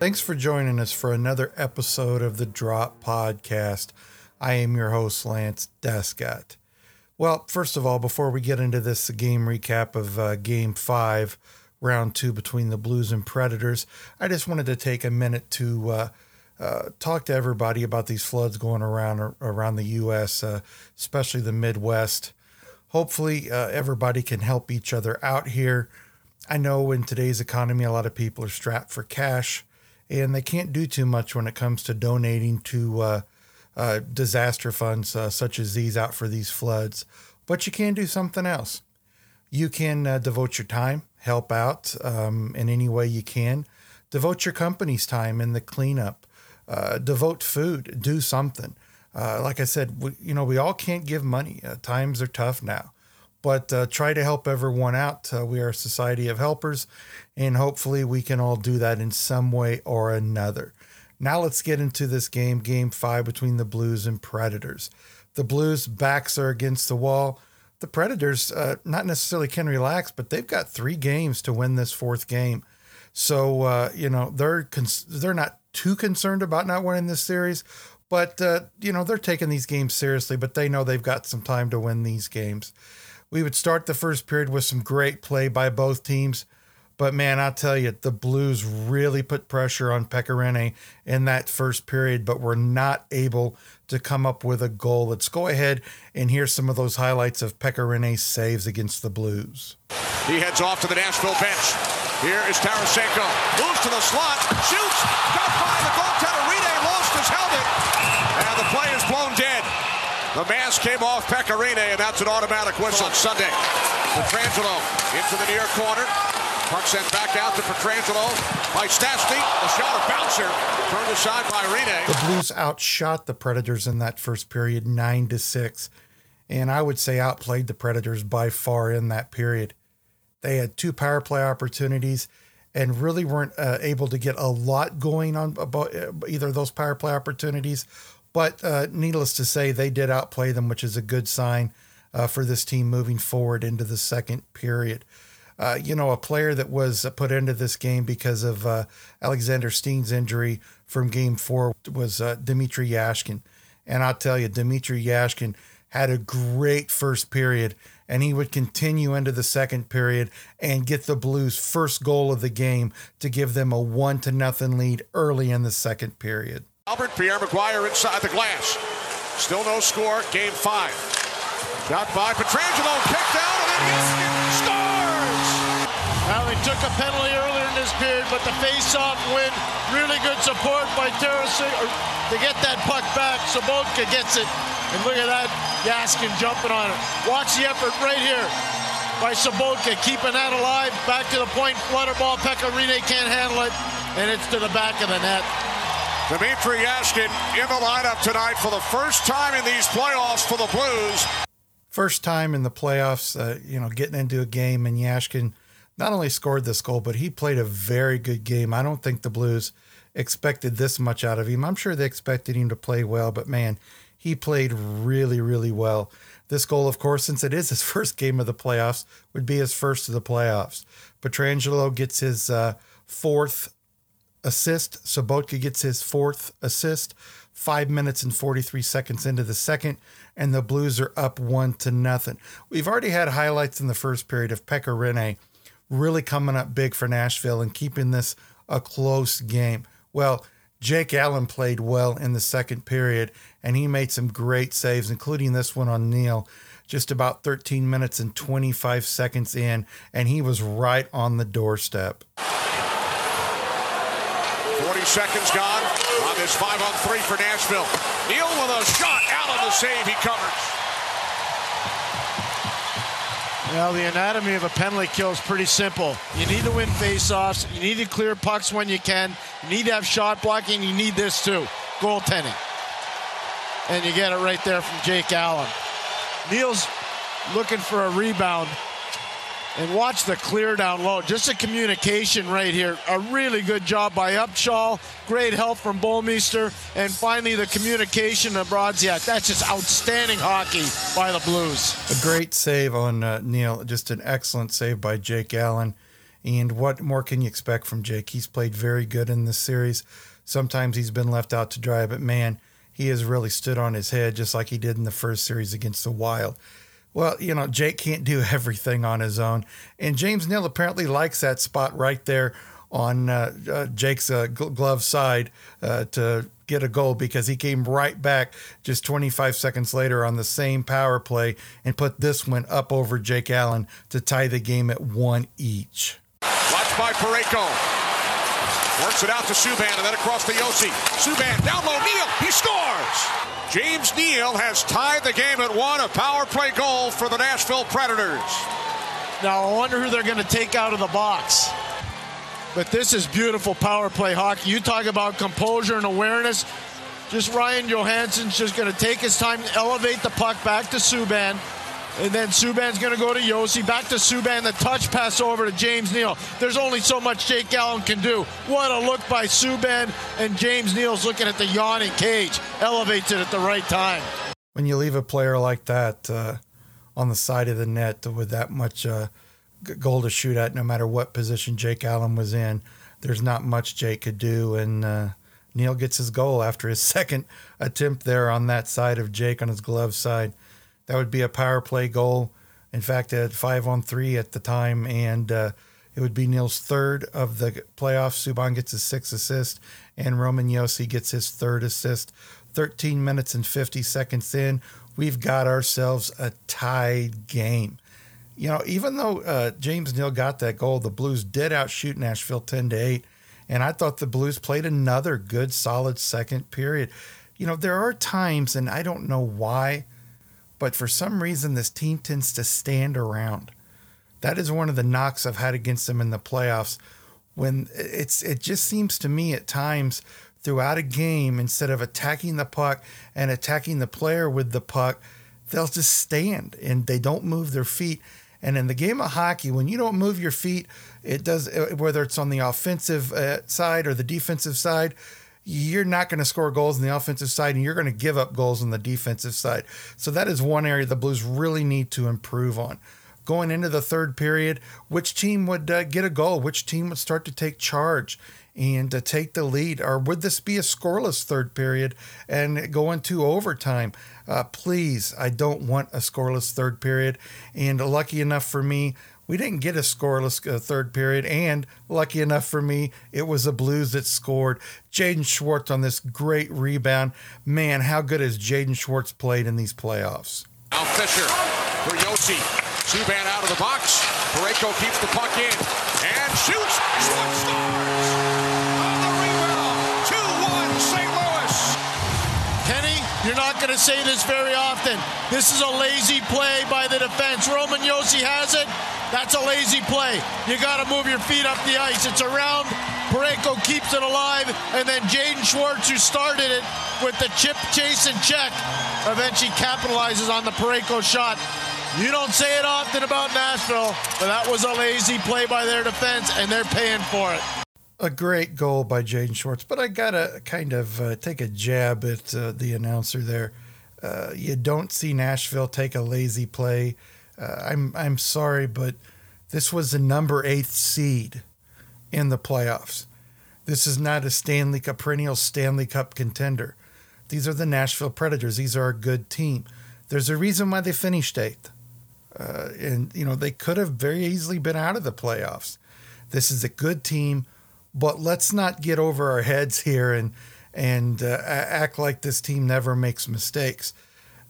Thanks for joining us for another episode of the Drop Podcast. I am your host, Lance Descott. Well, first of all, before we get into this game recap of uh, Game 5, Round 2 between the Blues and Predators, I just wanted to take a minute to uh, uh, talk to everybody about these floods going around around the U.S., uh, especially the Midwest. Hopefully, uh, everybody can help each other out here. I know in today's economy, a lot of people are strapped for cash and they can't do too much when it comes to donating to uh, uh, disaster funds uh, such as these out for these floods. But you can do something else. You can uh, devote your time, help out um, in any way you can. Devote your company's time in the cleanup. Uh, devote food. Do something. Uh, like I said, we, you know, we all can't give money. times are tough now but uh, try to help everyone out. Uh, we are a society of helpers, and hopefully we can all do that in some way or another. Now let's get into this game, game five between the Blues and Predators. The Blues' backs are against the wall. The Predators, uh, not necessarily can relax, but they've got three games to win this fourth game. So uh, you know they're cons- they're not too concerned about not winning this series, but uh, you know they're taking these games seriously. But they know they've got some time to win these games. We would start the first period with some great play by both teams. But man, I'll tell you, the Blues really put pressure on Pekka Rinne in that first period, but were not able to come up with a goal. Let's go ahead and hear some of those highlights of Pekka Rinne's saves against the Blues. He heads off to the Nashville bench. Here is Tarasenko. Moves to the slot. Shoots. Got by the goaltender. Rinne lost his helmet. And the play is blown dead. The mask came off Pekka Rinne, and that's an automatic whistle on Sunday. Pietrangelo into the near corner. Puck sent back out to Pietrangelo by Stastny. The shot of bouncer turned aside by Rinne. The Blues outshot the Predators in that first period, nine to six, and I would say outplayed the Predators by far in that period. They had two power play opportunities and really weren't uh, able to get a lot going on about uh, either of those power play opportunities but uh, needless to say, they did outplay them, which is a good sign uh, for this team moving forward into the second period. Uh, you know, a player that was put into this game because of uh, Alexander Steen's injury from game four was uh, Dmitrij Jaskin. And I'll tell you, Dmitrij Jaskin had a great first period, and he would continue into the second period and get the Blues' first goal of the game to give them a one to nothing lead early in the second period. Albert Pierre McGuire inside the glass. Still no score. Game five. Got by Pietrangelo, kicked out, and then Houston scores. Now they took a penalty earlier in this period, but the face-off win. Really good support by Tarasenko uh, to get that puck back. Sobotka gets it, and look at that, Jaskin jumping on it. Watch the effort right here by Sobotka, keeping that alive. Back to the point, flutter ball. Pekka Rinne can't handle it, and it's to the back of the net. Dmitrij Jaskin in the lineup tonight for the first time in these playoffs for the Blues. First time in the playoffs, uh, you know, getting into a game, and Jaskin not only scored this goal, but he played a very good game. I don't think the Blues expected this much out of him. I'm sure they expected him to play well, but man, he played really, really well. This goal, of course, since it is his first game of the playoffs, would be his first of the playoffs. Pietrangelo gets his uh, fourth assist. Sobotka gets his fourth assist, five minutes and 43 seconds into the second, and the Blues are up one to nothing. We've already had highlights in the first period of Pekka Rinne really coming up big for Nashville and keeping this a close game. Well, Jake Allen played well in the second period, and he made some great saves, including this one on Neal just about 13 minutes and 25 seconds in, and he was right on the doorstep. 40 seconds gone on this 5 on 3 for Nashville. Neal with a shot. Allen the save. He covers. Well, the anatomy of a penalty kill is pretty simple. You need to win faceoffs. You need to clear pucks when you can. You need to have shot blocking. You need this too, goaltending. And you get it right there from Jake Allen. Neal's looking for a rebound. And watch the clear down low. Just a communication right here. A really good job by Upshaw. Great help from Bouwmeester. And finally, the communication of Brodziak. That's just outstanding hockey by the Blues. A great save on uh, Neal. Just an excellent save by Jake Allen. And what more can you expect from Jake? He's played very good in this series. Sometimes he's been left out to dry, but man, he has really stood on his head just like he did in the first series against the Wild. Well, you know, Jake can't do everything on his own. And James Neal apparently likes that spot right there on uh, uh, Jake's uh, glove side uh, to get a goal because he came right back just 25 seconds later on the same power play and put this one up over Jake Allen to tie the game at one each. Watched by Parayko. Works it out to Subban and then across to Josi. Subban down low. Neal. He scores. James Neal has tied the game at one, a power play goal for the Nashville Predators. Now, I wonder who they're going to take out of the box. But this is beautiful power play hockey. You talk about composure and awareness. Just Ryan Johansen's just going to take his time, elevate the puck back to Subban. And then Subban's going to go to Josi. Back to Subban. The touch pass over to James Neal. There's only so much Jake Allen can do. What a look by Subban. And James Neal's looking at the yawning cage. Elevates it at the right time. When you leave a player like that uh, on the side of the net with that much uh, goal to shoot at, no matter what position Jake Allen was in, there's not much Jake could do. And uh, Neal gets his goal after his second attempt there on that side of Jake on his glove side. That would be a power play goal. In fact, at five on three at the time, and uh, it would be Neal's third of the playoffs. Subban gets his sixth assist, and Roman Josi gets his third assist. 13 minutes and 50 seconds in, we've got ourselves a tied game. You know, even though uh, James Neal got that goal, the Blues did outshoot Nashville 10 to 8. And I thought the Blues played another good, solid second period. You know, there are times, and I don't know why, but for some reason this team tends to stand around. That is one of the knocks I've had against them in the playoffs. When it's it just seems to me at times throughout a game instead of attacking the puck and attacking the player with the puck, they'll just stand and they don't move their feet. And in the game of hockey, when you don't move your feet, it does whether it's on the offensive uh, side or the defensive side, you're not going to score goals on the offensive side and you're going to give up goals on the defensive side. So that is one area the Blues really need to improve on. Going into the third period, which team would uh, get a goal? Which team would start to take charge and take the lead? Or would this be a scoreless third period and go into overtime? Uh, please, I don't want a scoreless third period. And lucky enough for me, we didn't get a scoreless uh, third period, and lucky enough for me, it was the Blues that scored. Jaden Schwartz on this great rebound. Man, how good has Jaden Schwartz played in these playoffs? Now Fisher for Josi. Subban out of the box. Parayko keeps the puck in and shoots. Schwartz scores on the rebound. 2-1 St. Louis. Kenny, you're not going to say this very often. This is a lazy play by the defense. Roman Josi has it. That's a lazy play. You got to move your feet up the ice. It's around. Parayko keeps it alive, and then Jaden Schwartz, who started it with the chip chase and check, eventually capitalizes on the Parayko shot. You don't say it often about Nashville, but that was a lazy play by their defense, and they're paying for it. A great goal by Jaden Schwartz, but I gotta kind of uh, take a jab at uh, the announcer there. Uh, you don't see Nashville take a lazy play uh, I'm I'm sorry, but this was the number eighth seed in the playoffs. This is not a Stanley Cup perennial Stanley Cup contender. These are the Nashville Predators. These are a good team. There's a reason why they finished eighth, uh, and you know they could have very easily been out of the playoffs. This is a good team, but let's not get over our heads here and and uh, act like this team never makes mistakes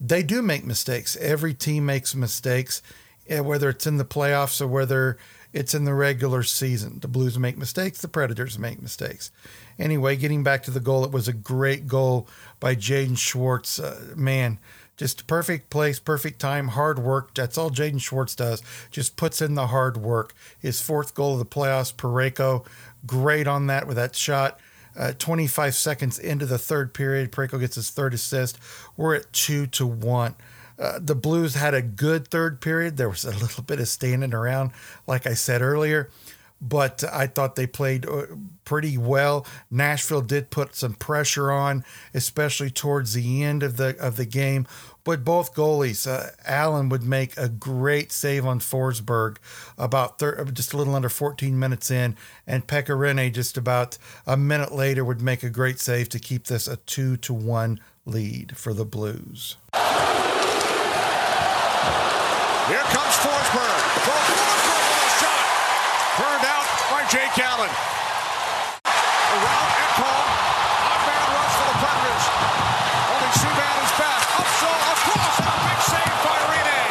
they do make mistakes. Every team makes mistakes, eh, whether it's in the playoffs or whether it's in the regular season. The Blues make mistakes, the Predators make mistakes. Anyway, getting back to the goal, it was a great goal by Jaden Schwartz. Uh, man, just perfect place, perfect time, hard work. That's all Jaden Schwartz does. Just puts in the hard work. His fourth goal of the playoffs, Parayko, great on that with that shot. Uh, 25 seconds into the third period, Parayko gets his third assist. We're at two to one. Uh, the Blues had a good third period. There was a little bit of standing around, like I said earlier but I thought they played uh, pretty well. Nashville did put some pressure on, especially towards the end of the of the game. But both goalies, uh, Allen would make a great save on Forsberg about thir- just a little under 14 minutes in, and Pekka just about a minute later would make a great save to keep this a two to one lead for the Blues. Here comes Forsberg. Burned out by Jake Allen. Around Ekholm. Odd-man rush for the Predators. Only Subban is back. Upshaw across. And a big save by Rinne.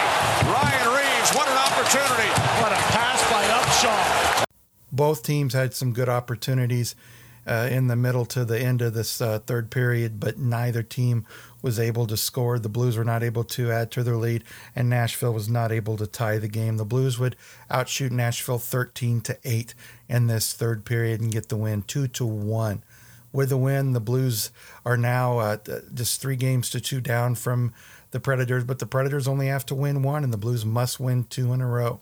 Ryan Reaves. What an opportunity. What a pass by Upshaw. Both teams had some good opportunities uh, in the middle to the end of this uh, third period, but neither team was able to score. The Blues were not able to add to their lead, and Nashville was not able to tie the game. The Blues would outshoot Nashville 13 to 8 in this third period and get the win 2 to 1. With the win, the Blues are now uh, just three games to two down from the Predators, but the Predators only have to win one, and the Blues must win two in a row.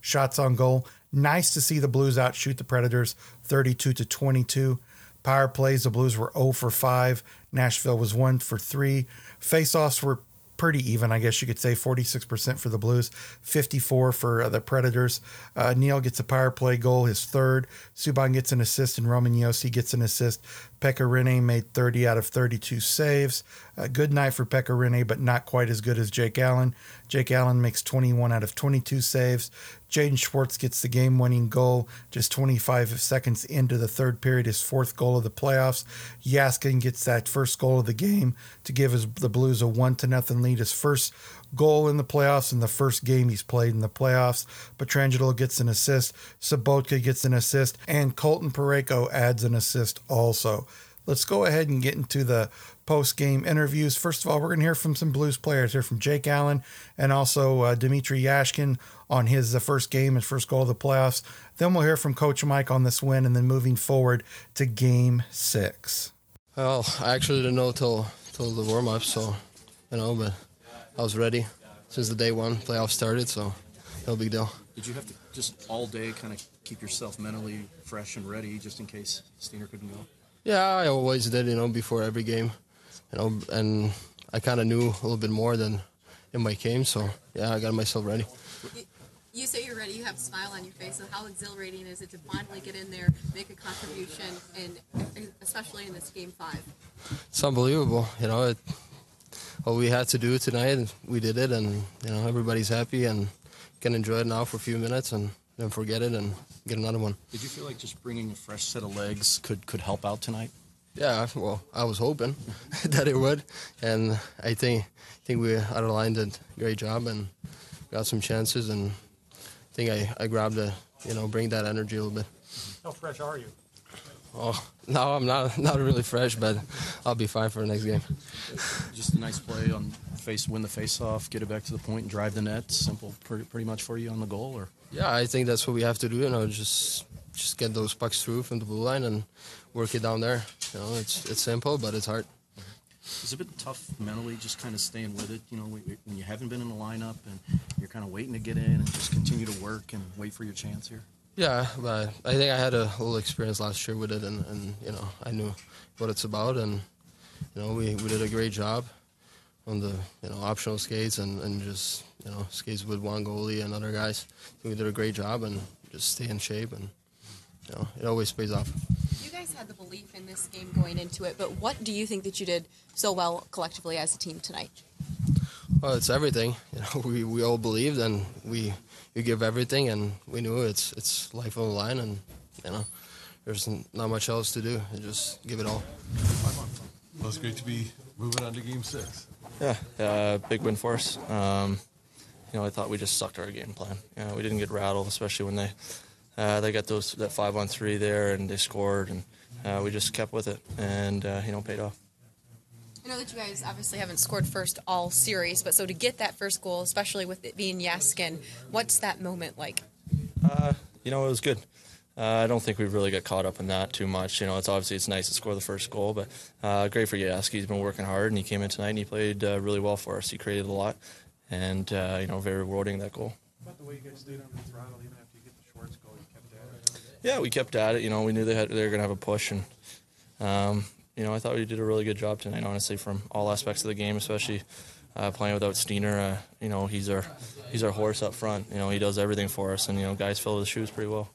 Shots on goal. Nice to see the Blues outshoot the Predators 32 to 22. Power plays, the Blues were 0 for 5. Nashville was 1 for 3. Faceoffs were pretty even, I guess you could say 46% for the Blues, 54 for uh, the Predators. Uh, Neal gets a power play goal, his third. Subban gets an assist, and Roman Josi gets an assist. Pekka Rinne made 30 out of 32 saves. A good night for Pekka Rinne, but not quite as good as Jake Allen. Jake Allen makes 21 out of 22 saves. Jaden Schwartz gets the game winning goal just 25 seconds into the third period, his fourth goal of the playoffs. Jaskin gets that first goal of the game to give his, the Blues a 1 to nothing lead, his first goal in the playoffs in the first game he's played in the playoffs. Pietrangelo gets an assist, Sobotka gets an assist, and Colton Parayko adds an assist also. Let's go ahead and get into the post game interviews. First of all, we're going to hear from some Blues players here from Jake Allen and also uh, Dmitrij Jaskin on his uh, first game and first goal of the playoffs. Then we'll hear from Coach Mike on this win and then moving forward to game six. Well, I actually didn't know till till the warm up, so you know, but I was ready since the day one playoff started, so no big deal. Did you have to just all day kind of keep yourself mentally fresh and ready just in case Steener couldn't go? Yeah, I always did, you know, before every game, you know, and I kind of knew a little bit more than in my game, so yeah, I got myself ready. You say you're ready. You have a smile on your face. So how exhilarating is it to finally get in there, make a contribution, and especially in this game five? It's unbelievable. You know, it, what we had to do tonight, we did it, and you know everybody's happy and can enjoy it now for a few minutes and then forget it and get another one. Did you feel like just bringing a fresh set of legs could could help out tonight? Yeah, well, I was hoping that it would, and I think I think we out of line did a great job and got some chances, and I think I, I grabbed a you know bring that energy a little bit. How fresh are you? Oh, no, I'm not not really fresh, but I'll be fine for the next game. Just a nice play on face, win the face off, get it back to the point, and drive the net. Simple, pretty, pretty much for you on the goal, or yeah, I think that's what we have to do. You know, just just get those pucks through from the blue line and work it down there. You know, it's it's simple, but it's hard. It's a bit tough mentally, just kind of staying with it. You know, when you haven't been in the lineup and you're kind of waiting to get in and just continue to work and wait for your chance here. Yeah, but I think I had a little experience last year with it, and, and you know I knew what it's about, and you know we, we did a great job on the you know optional skates and, and just you know skates with one goalie and other guys. we did a great job and just stay in shape, and you know it always pays off. You guys had the belief in this game going into it, but what do you think that you did so well collectively as a team tonight? Well, it's everything. You know, we, we all believed and we you give everything, and we knew it's it's life on the line, and you know, there's not much else to do. You just give it all. Well, it's great to be moving on to Game Six. Yeah, uh, big win for us. Um, you know, I thought we just sucked our game plan. You know, we didn't get rattled, especially when they uh, they got those that five on three there and they scored, and uh, we just kept with it, and uh, you know, paid off. I know that you guys obviously haven't scored first all series, but so to get that first goal, especially with it being Jaskin, what's that moment like? Uh, you know, it was good. Uh, I don't think we really got caught up in that too much. You know, it's obviously it's nice to score the first goal, but uh, great for Yaski. He's been working hard, and he came in tonight and he played uh, really well for us. He created a lot, and uh, you know, very rewarding that goal. About the way you guys stayed under throttle, even after you get the Schwartz goal, you kept at it. Yeah, we kept at it. You know, we knew they had they were going to have a push, and um, you know, I thought we did a really good job tonight. Honestly, from all aspects of the game, especially uh, playing without Steener. Uh, you know, he's our he's our horse up front. You know, he does everything for us, and you know, guys fill his shoes pretty well.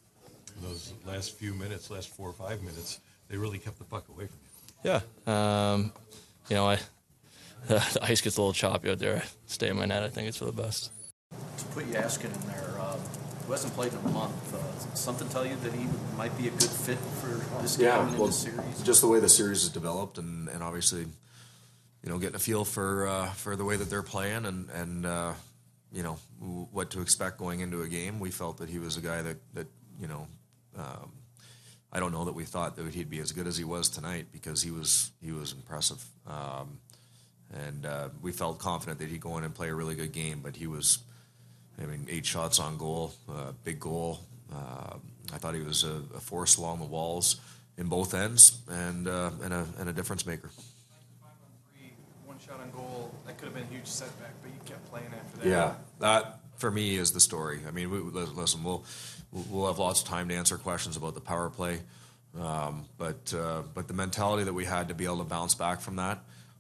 Those last few minutes, last four or five minutes, they really kept the puck away from you. Yeah, um, you know, I the ice gets a little choppy out there. I stay in my net. I think it's for the best. To put Jaskin in there, um, who hasn't played in a month, uh, something tell you that he might be a good fit for this game Yeah, well, this series? just the way the series has developed, and, and obviously, you know, getting a feel for uh, for the way that they're playing, and and uh, you know what to expect going into a game. We felt that he was a guy that that you know. Um, I don't know that we thought that he'd be as good as he was tonight because he was he was impressive, um, and uh, we felt confident that he'd go in and play a really good game. But he was, I mean, eight shots on goal, uh, big goal. Uh, I thought he was a, a force along the walls in both ends and uh, and a and a difference maker. One shot on goal, that could have been a huge setback, but you kept playing after that. Yeah, that for me is the story. I mean, we, listen, we'll we'll have lots of time to answer questions about the power play, um, but uh, but the mentality that we had to be able to bounce back from that,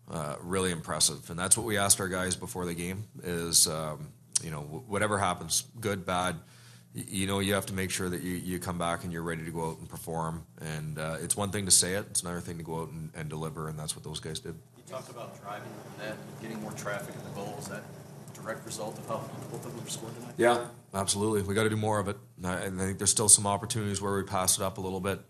uh, really impressive. And that's what we asked our guys before the game: is um, you know whatever happens, good, bad. You know, you have to make sure that you, you come back and you're ready to go out and perform. And uh, it's one thing to say it; it's another thing to go out and, and deliver. And that's what those guys did. You talked about driving the net, getting more traffic in the goal. Is that a direct result of how both of them scored tonight? Yeah, absolutely. We got to do more of it. I I think there's still some opportunities where we pass it up a little bit.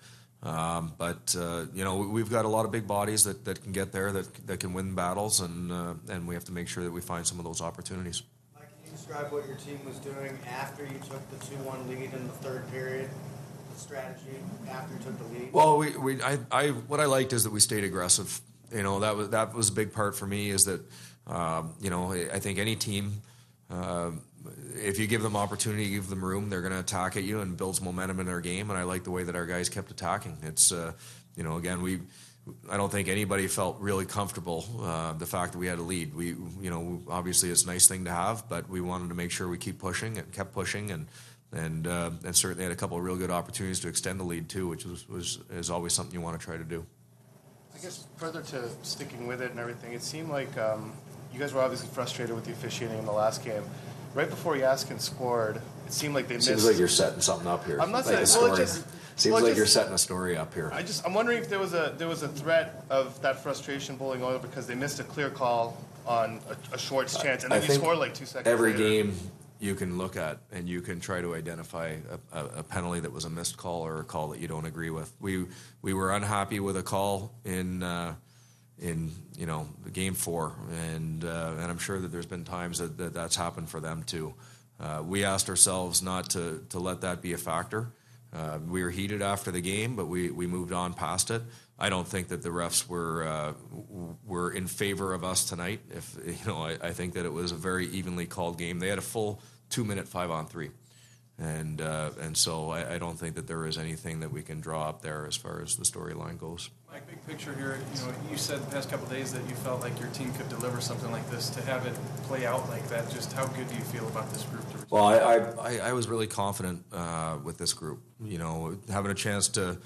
Um, but uh, you know, we- we've got a lot of big bodies that, that can get there, that that can win battles, and uh, and we have to make sure that we find some of those opportunities. Describe what your team was doing after you took the 2 1 lead in the third period? The strategy after you took the lead? Well, we, we I, I what I liked is that we stayed aggressive. You know that was that was a big part for me is that um, you know I think any team. Um, if you give them opportunity, give them room, they're going to attack at you and builds momentum in their game. And I like the way that our guys kept attacking. It's, uh, you know, again, we, I don't think anybody felt really comfortable uh, the fact that we had a lead. We, you know, obviously it's a nice thing to have, but we wanted to make sure we keep pushing and kept pushing and. And uh, and certainly had a couple of real good opportunities to extend the lead too, which was, was is always something you want to try to do. I guess further to sticking with it and everything, it seemed like um, you guys were obviously frustrated with the officiating in the last game. Right before Jaskin scored, it seemed like they missed. Seems like you're setting something up here. I'm not like saying- well, it just- Seems well, like you're setting a story up here. I just I'm wondering if there was a there was a threat of that frustration boiling over because they missed a clear call on a, a Schwartz chance and I then you score like two seconds. Every later. game you can look at and you can try to identify a, a, a penalty that was a missed call or a call that you don't agree with. We we were unhappy with a call in uh, in you know the game four, and uh, and I'm sure that there's been times that, that that's happened for them too. Uh, we asked ourselves not to to let that be a factor. Uh, we were heated after the game, but we, we moved on past it. I don't think that the refs were uh, were in favor of us tonight. If you know, I, I think that it was a very evenly called game. They had a full two minute five on three, and uh, and so I, I don't think that there is anything that we can draw up there as far as the storyline goes. Mike, big picture here. You know, you said the past couple days that you felt like your team could deliver something like this. To have it play out like that, just how good do you feel about this group? Well, I, I, I, I was really confident uh, with this group. You know, having a chance to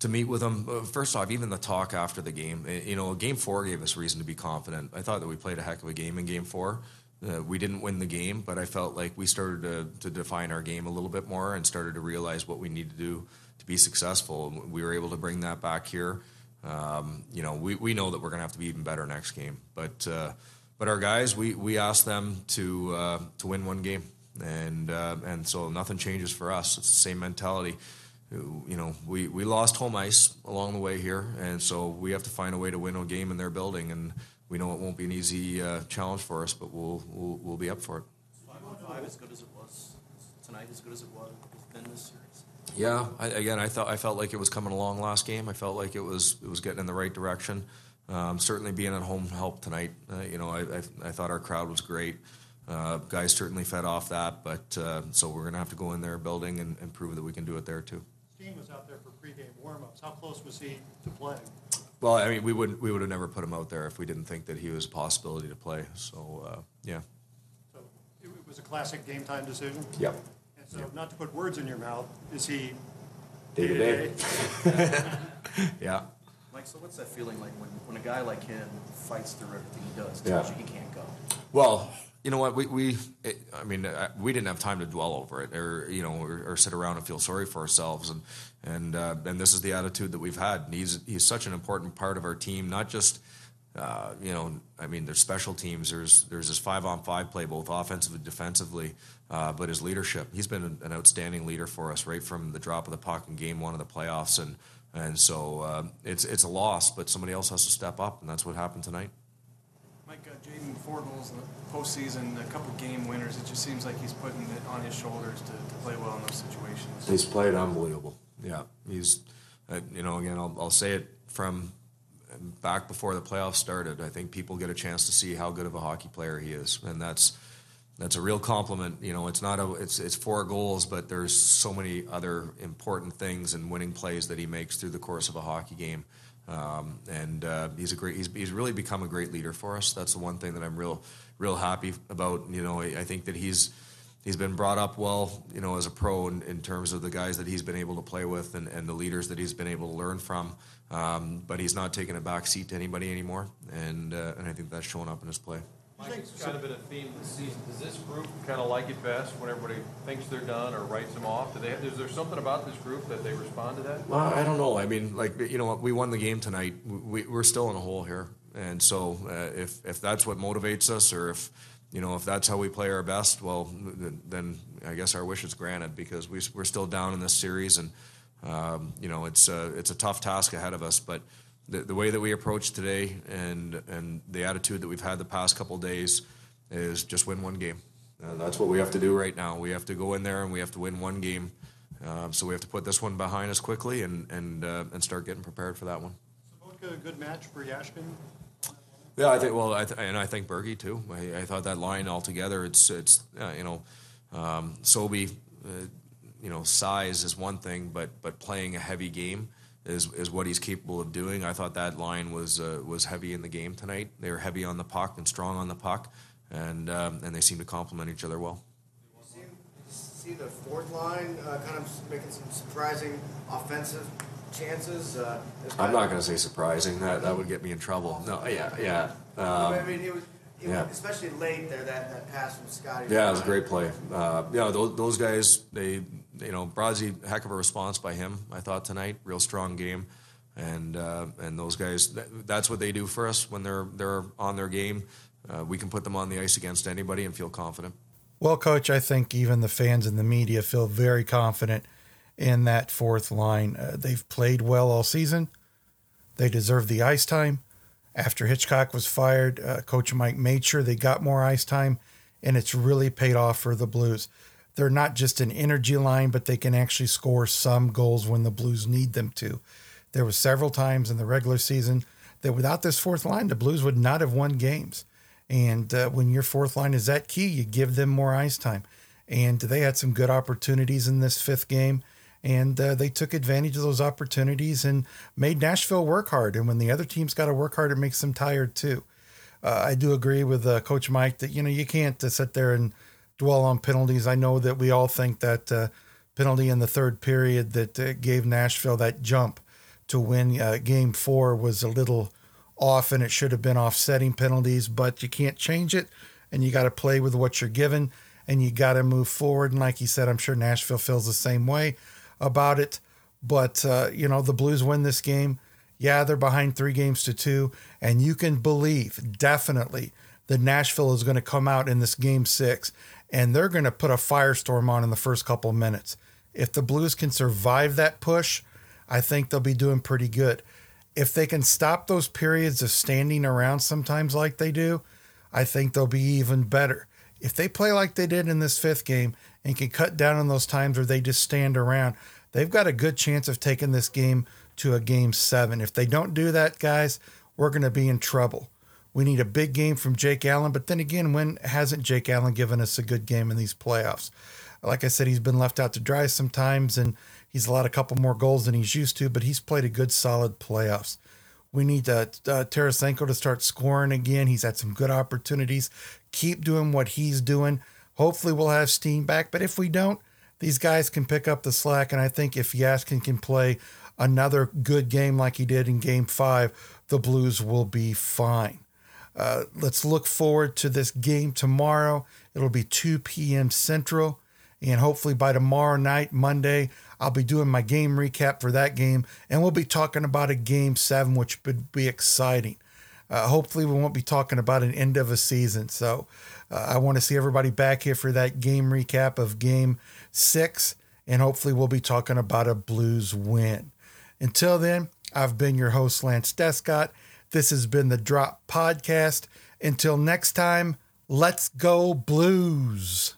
to meet with them. Uh, First off, even the talk after the game. eh, You know, Game Four gave us reason to be confident. I thought that we played a heck of a game in Game Four. Uh, we didn't win the game, but I felt like we started to, to define our game a little bit more and started to realize what we need to do to be successful. We were able to bring that back here. Um, you know, we, we know that we're going to have to be even better next game, but uh, but our guys, we, we asked them to uh, to win one game, and uh, and so nothing changes for us. It's the same mentality. You know, we, we lost home ice along the way here, and so we have to find a way to win a game in their building. And we know it won't be an easy uh, challenge for us, but we'll, we'll we'll be up for it. Five on five as good as it was tonight, as good as it was within this series. Yeah, I, again, I thought I felt like it was coming along last game. I felt like it was it was getting in the right direction. Um, certainly being at home helped tonight. Uh, you know, I, I, I, thought our crowd was great. Uh, guys certainly fed off that, but uh, so we're going to have to go in there building and, and, prove that we can do it there too. Steen was out there for pregame warmups. How close was he to playing? Well, I mean, we would we would have never put him out there if we didn't think that he was a possibility to play. So uh, yeah. So it was a classic game time decision. Yep. And so, yep. not to put words in your mouth, is he day to day? yeah. Mike, so what's that feeling like when, when a guy like him fights through everything he does, yeah. tells you he can't go? Well, you know what? We, we it, I mean, uh, we didn't have time to dwell over it, or you know, or, or sit around and feel sorry for ourselves. And and uh, and this is the attitude that we've had. And he's he's such an important part of our team, not just. Uh, you know, I mean, there's special teams. There's there's this five on five play, both offensively and defensively. Uh, but his leadership, he's been an, an, outstanding leader for us, right from the drop of the puck in Game One of the playoffs, and and so uh, it's it's a loss, but somebody else has to step up, and that's what happened tonight. Mike, uh, Jaden, four goals in the postseason, a couple game winners. It just seems like he's putting it on his shoulders to, to play well in those situations. He's played unbelievable. Yeah, he's, uh, you know, again, I'll, I'll say it from back before the playoffs started. I think people get a chance to see how good of a hockey player he is, and that's that's a real compliment. You know, it's not a it's it's four goals, but there's so many other important things and winning plays that he makes through the course of a hockey game. Um, and uh, he's a great he's, he's really become a great leader for us. That's the one thing that I'm real real happy about. You know, I, I think that he's he's been brought up well, you know, as a pro in, in, terms of the guys that he's been able to play with and, and the leaders that he's been able to learn from. Um, but he's not taking a back seat to anybody anymore, and uh, and I think that's showing up in his play. Mike, it's kind of been a theme this season. Does this group kind of like it best when everybody thinks they're done or writes them off? Do they? Have, is there something about this group that they respond to that? Well, I don't know. I mean, like you know, we won the game tonight. We, we're still in a hole here, and so uh, if if that's what motivates us, or if you know if that's how we play our best, well, then I guess our wish is granted because we, we're still down in this series, and um, you know it's a, it's a tough task ahead of us, but the, the way that we approach today and and the attitude that we've had the past couple days is just win one game. And that's what we have to do right now. We have to go in there and we have to win one game. Um, so we have to put this one behind us quickly and and uh, and start getting prepared for that one. A good match for Jaskin. Yeah, I think. Well, I th- and I think Bergie too. I, I, thought that line altogether. It's it's uh, you know, um, Sobe, uh, you know, size is one thing, but but playing a heavy game is is what he's capable of doing. I thought that line was uh, was heavy in the game tonight. They were heavy on the puck and strong on the puck, and um, and they seem to complement each other well. See, see the fourth line uh, kind of making some surprising offensive chances. Uh, I'm not going to say surprising. That that would get me in trouble. No, yeah, yeah. Um, I mean, it was. yeah. especially late there, that, that pass from Scotty. Yeah, it was a great play. Uh, yeah, those, those guys, they you know, Brodzy, heck of a response by him. I thought tonight, real strong game, and uh, and those guys, that's what they do for us when they're they're on their game. Uh, we can put them on the ice against anybody and feel confident. Well, coach, I think even the fans and the media feel very confident in that fourth line. Uh, they've played well all season. They deserve the ice time. After Hitchcock was fired, uh, Coach Mike made sure they got more ice time, and it's really paid off for the Blues they're not just an energy line, but they can actually score some goals when the Blues need them to. There were several times in the regular season that without this fourth line, the Blues would not have won games. And uh, when your fourth line is that key, you give them more ice time. And they had some good opportunities in this fifth game. And uh, they took advantage of those opportunities and made Nashville work hard. And when the other team's got to work hard, it makes them tired too. Uh, I do agree with uh, Coach Mike that, you know, you can't uh, sit there and dwell on penalties. I know that we all think that uh, penalty in the third period that uh, gave Nashville that jump to win uh, game four was a little off and it should have been offsetting penalties, but you can't change it and you got to play with what you're given and you got to move forward. And like you said, I'm sure Nashville feels the same way about it. But, uh, you know, the Blues win this game. Yeah, they're behind three games to two. And you can believe, definitely, that Nashville is going to come out in this game six and they're going to put a firestorm on in the first couple of minutes. If the Blues can survive that push, I think they'll be doing pretty good. If they can stop those periods of standing around sometimes like they do, I think they'll be even better. If they play like they did in this fifth game and can cut down on those times where they just stand around, they've got a good chance of taking this game to a game seven. If they don't do that, guys, we're going to be in trouble. We need a big game from Jake Allen, but then again, when hasn't Jake Allen given us a good game in these playoffs? Like I said, he's been left out to dry sometimes, and he's allowed a couple more goals than he's used to, but he's played a good, solid playoffs. We need uh, uh, Tarasenko to start scoring again. He's had some good opportunities. Keep doing what he's doing. Hopefully, we'll have Steen back. But if we don't, these guys can pick up the slack. And I think if Jaskin can play another good game like he did in game five, the Blues will be fine. Uh, let's look forward to this game tomorrow. It'll be 2 p.m. Central. And hopefully by tomorrow night, Monday, I'll be doing my game recap for that game. And we'll be talking about a game seven, which would be exciting. Uh, hopefully, we won't be talking about an end of a season. So uh, I want to see everybody back here for that game recap of game six. And hopefully, we'll be talking about a Blues win. Until then, I've been your host, Lance Descott. This has been the Drop Podcast. Until next time, let's go Blues.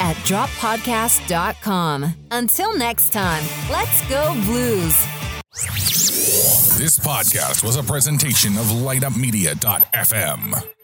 at droppodcast.com. Until next time, let's go blues. This podcast was a presentation of lineupmedia.fm.